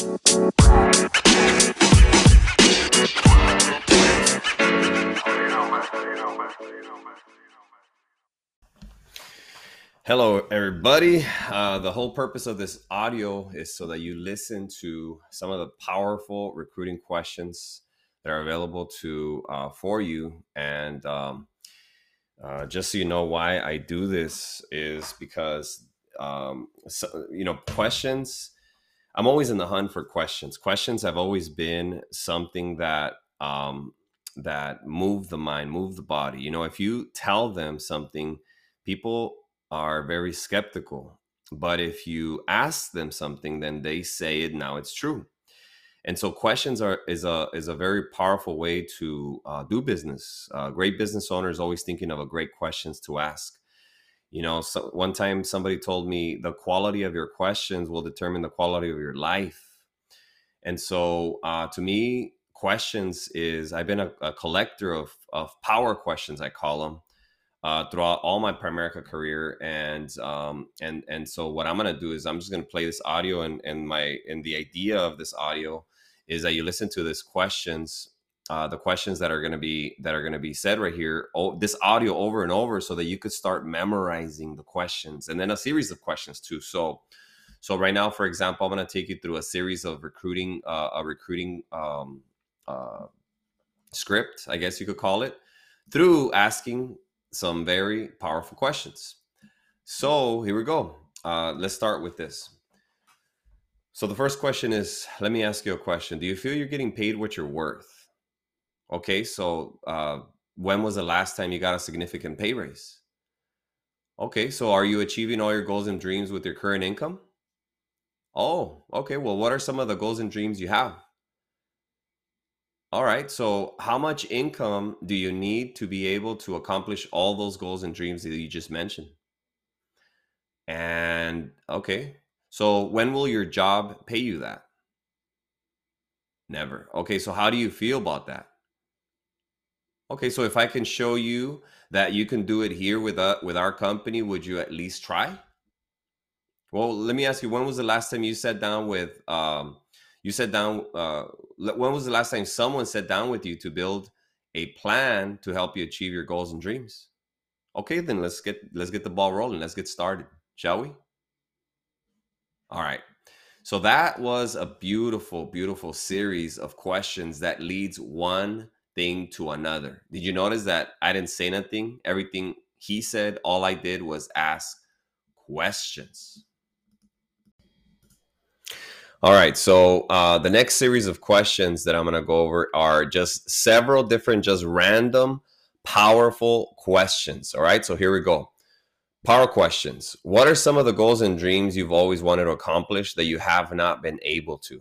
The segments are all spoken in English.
Hello, everybody. Uh, the whole purpose of this audio is so that you listen to some of the powerful recruiting questions that are available to uh, for you. And um, uh, just so you know why I do this is because um, so, you know questions. I'm always in the hunt for questions. Questions have always been something that um, that move the mind, move the body. You know, if you tell them something, people are very skeptical. But if you ask them something, then they say it now it's true. And so questions are is a is a very powerful way to uh, do business. Uh, great business owners always thinking of a great questions to ask. You know, so one time somebody told me the quality of your questions will determine the quality of your life. And so, uh, to me, questions is I've been a, a collector of of power questions. I call them uh, throughout all my Primerica career, and um, and and so what I'm gonna do is I'm just gonna play this audio, and and my and the idea of this audio is that you listen to these questions, uh, the questions that are gonna be that are gonna be said right here, oh, this audio over and over, so that you could start memorizing the questions, and then a series of questions too. So. So right now, for example, I'm going to take you through a series of recruiting, uh, a recruiting um, uh, script, I guess you could call it, through asking some very powerful questions. So here we go. Uh, let's start with this. So the first question is let me ask you a question. Do you feel you're getting paid what you're worth? Okay, so uh, when was the last time you got a significant pay raise? Okay, so are you achieving all your goals and dreams with your current income? Oh, okay. Well, what are some of the goals and dreams you have? All right. So, how much income do you need to be able to accomplish all those goals and dreams that you just mentioned? And okay. So, when will your job pay you that? Never. Okay. So, how do you feel about that? Okay. So, if I can show you that you can do it here with uh, with our company, would you at least try? Well, let me ask you. When was the last time you sat down with um, you sat down uh, when was the last time someone sat down with you to build a plan to help you achieve your goals and dreams okay then let's get let's get the ball rolling let's get started shall we all right so that was a beautiful beautiful series of questions that leads one thing to another did you notice that i didn't say nothing everything he said all i did was ask questions all right. So uh, the next series of questions that I'm going to go over are just several different, just random, powerful questions. All right. So here we go. Power questions. What are some of the goals and dreams you've always wanted to accomplish that you have not been able to?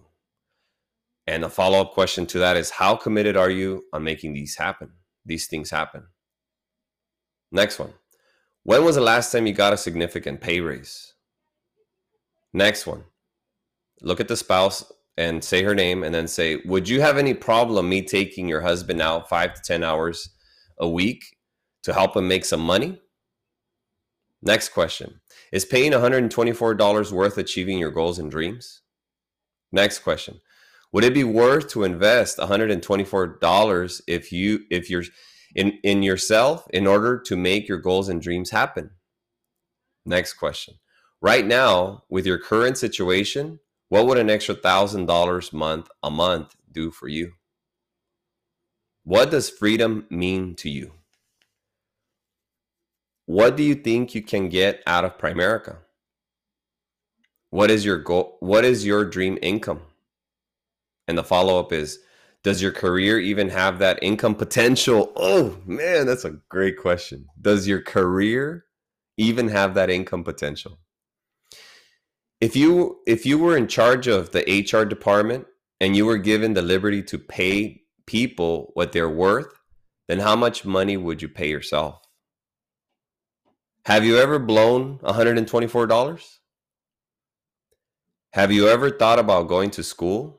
And the follow up question to that is How committed are you on making these happen? These things happen. Next one. When was the last time you got a significant pay raise? Next one look at the spouse and say her name and then say, Would you have any problem me taking your husband out five to 10 hours a week to help him make some money? Next question Is paying $124 worth achieving your goals and dreams? Next question Would it be worth to invest $124 if you if you're in, in yourself in order to make your goals and dreams happen? Next question. Right now, with your current situation, what would an extra thousand dollars month a month do for you? What does freedom mean to you? What do you think you can get out of Primerica? What is your goal? What is your dream income? And the follow up is Does your career even have that income potential? Oh man, that's a great question. Does your career even have that income potential? if you if you were in charge of the HR department and you were given the liberty to pay people what they're worth, then how much money would you pay yourself? Have you ever blown $124? Have you ever thought about going to school?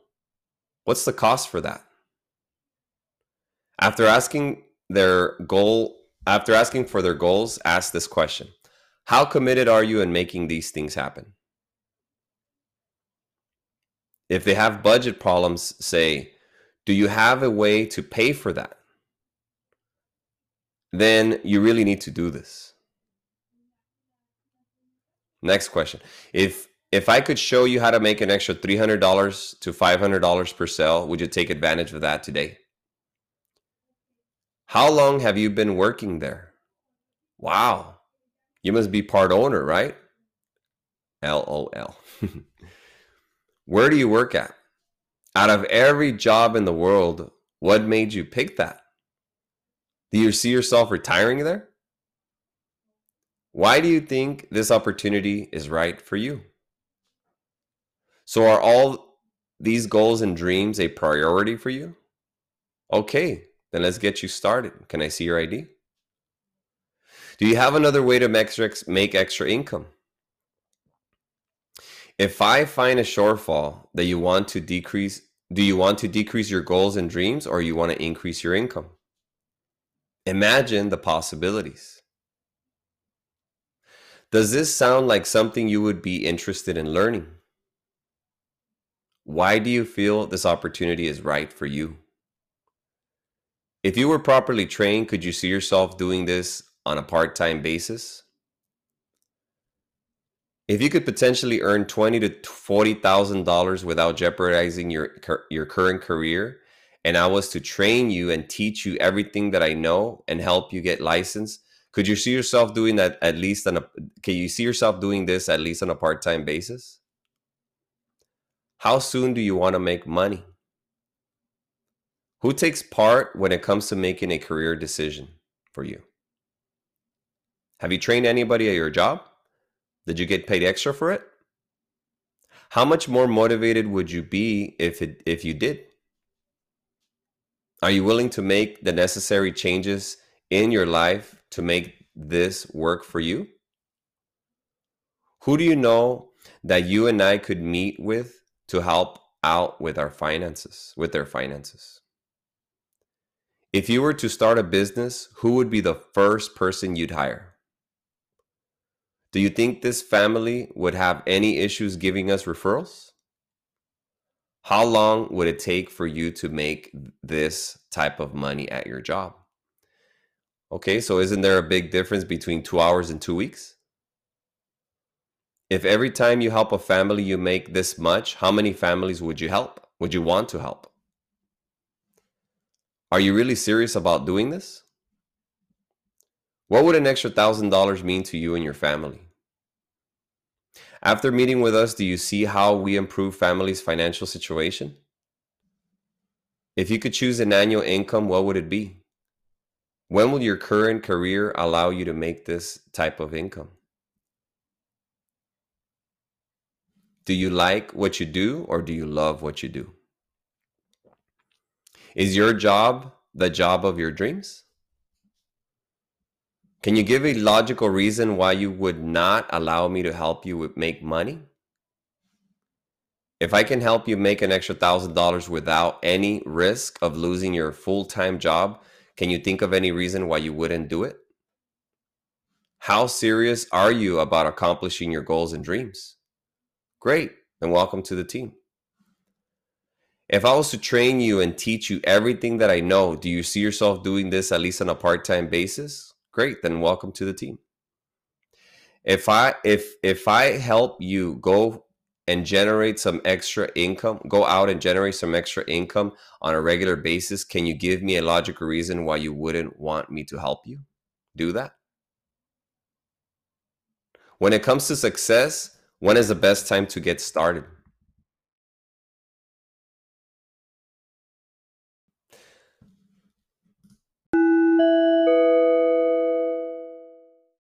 What's the cost for that? After asking their goal, after asking for their goals, ask this question. How committed are you in making these things happen? if they have budget problems, say, do you have a way to pay for that? Then you really need to do this. Next question. If if I could show you how to make an extra $300 to $500 per sale, would you take advantage of that today? How long have you been working there? Wow. You must be part owner, right? LOL. Where do you work at? Out of every job in the world, what made you pick that? Do you see yourself retiring there? Why do you think this opportunity is right for you? So, are all these goals and dreams a priority for you? Okay, then let's get you started. Can I see your ID? Do you have another way to make extra income? If I find a shortfall that you want to decrease, do you want to decrease your goals and dreams or you want to increase your income? Imagine the possibilities. Does this sound like something you would be interested in learning? Why do you feel this opportunity is right for you? If you were properly trained, could you see yourself doing this on a part time basis? If you could potentially earn twenty to forty thousand dollars without jeopardizing your your current career, and I was to train you and teach you everything that I know and help you get licensed, could you see yourself doing that at least on a? Can you see yourself doing this at least on a part time basis? How soon do you want to make money? Who takes part when it comes to making a career decision for you? Have you trained anybody at your job? Did you get paid extra for it? How much more motivated would you be if it if you did? Are you willing to make the necessary changes in your life to make this work for you? Who do you know that you and I could meet with to help out with our finances, with their finances. If you were to start a business, who would be the first person you'd hire? Do you think this family would have any issues giving us referrals? How long would it take for you to make this type of money at your job? Okay, so isn't there a big difference between two hours and two weeks? If every time you help a family you make this much, how many families would you help? Would you want to help? Are you really serious about doing this? What would an extra thousand dollars mean to you and your family? After meeting with us, do you see how we improve families' financial situation? If you could choose an annual income, what would it be? When will your current career allow you to make this type of income? Do you like what you do or do you love what you do? Is your job the job of your dreams? Can you give a logical reason why you would not allow me to help you make money? If I can help you make an extra thousand dollars without any risk of losing your full time job, can you think of any reason why you wouldn't do it? How serious are you about accomplishing your goals and dreams? Great, then welcome to the team. If I was to train you and teach you everything that I know, do you see yourself doing this at least on a part-time basis? Great, then welcome to the team. If I if if I help you go and generate some extra income, go out and generate some extra income on a regular basis, can you give me a logical reason why you wouldn't want me to help you do that? When it comes to success, when is the best time to get started?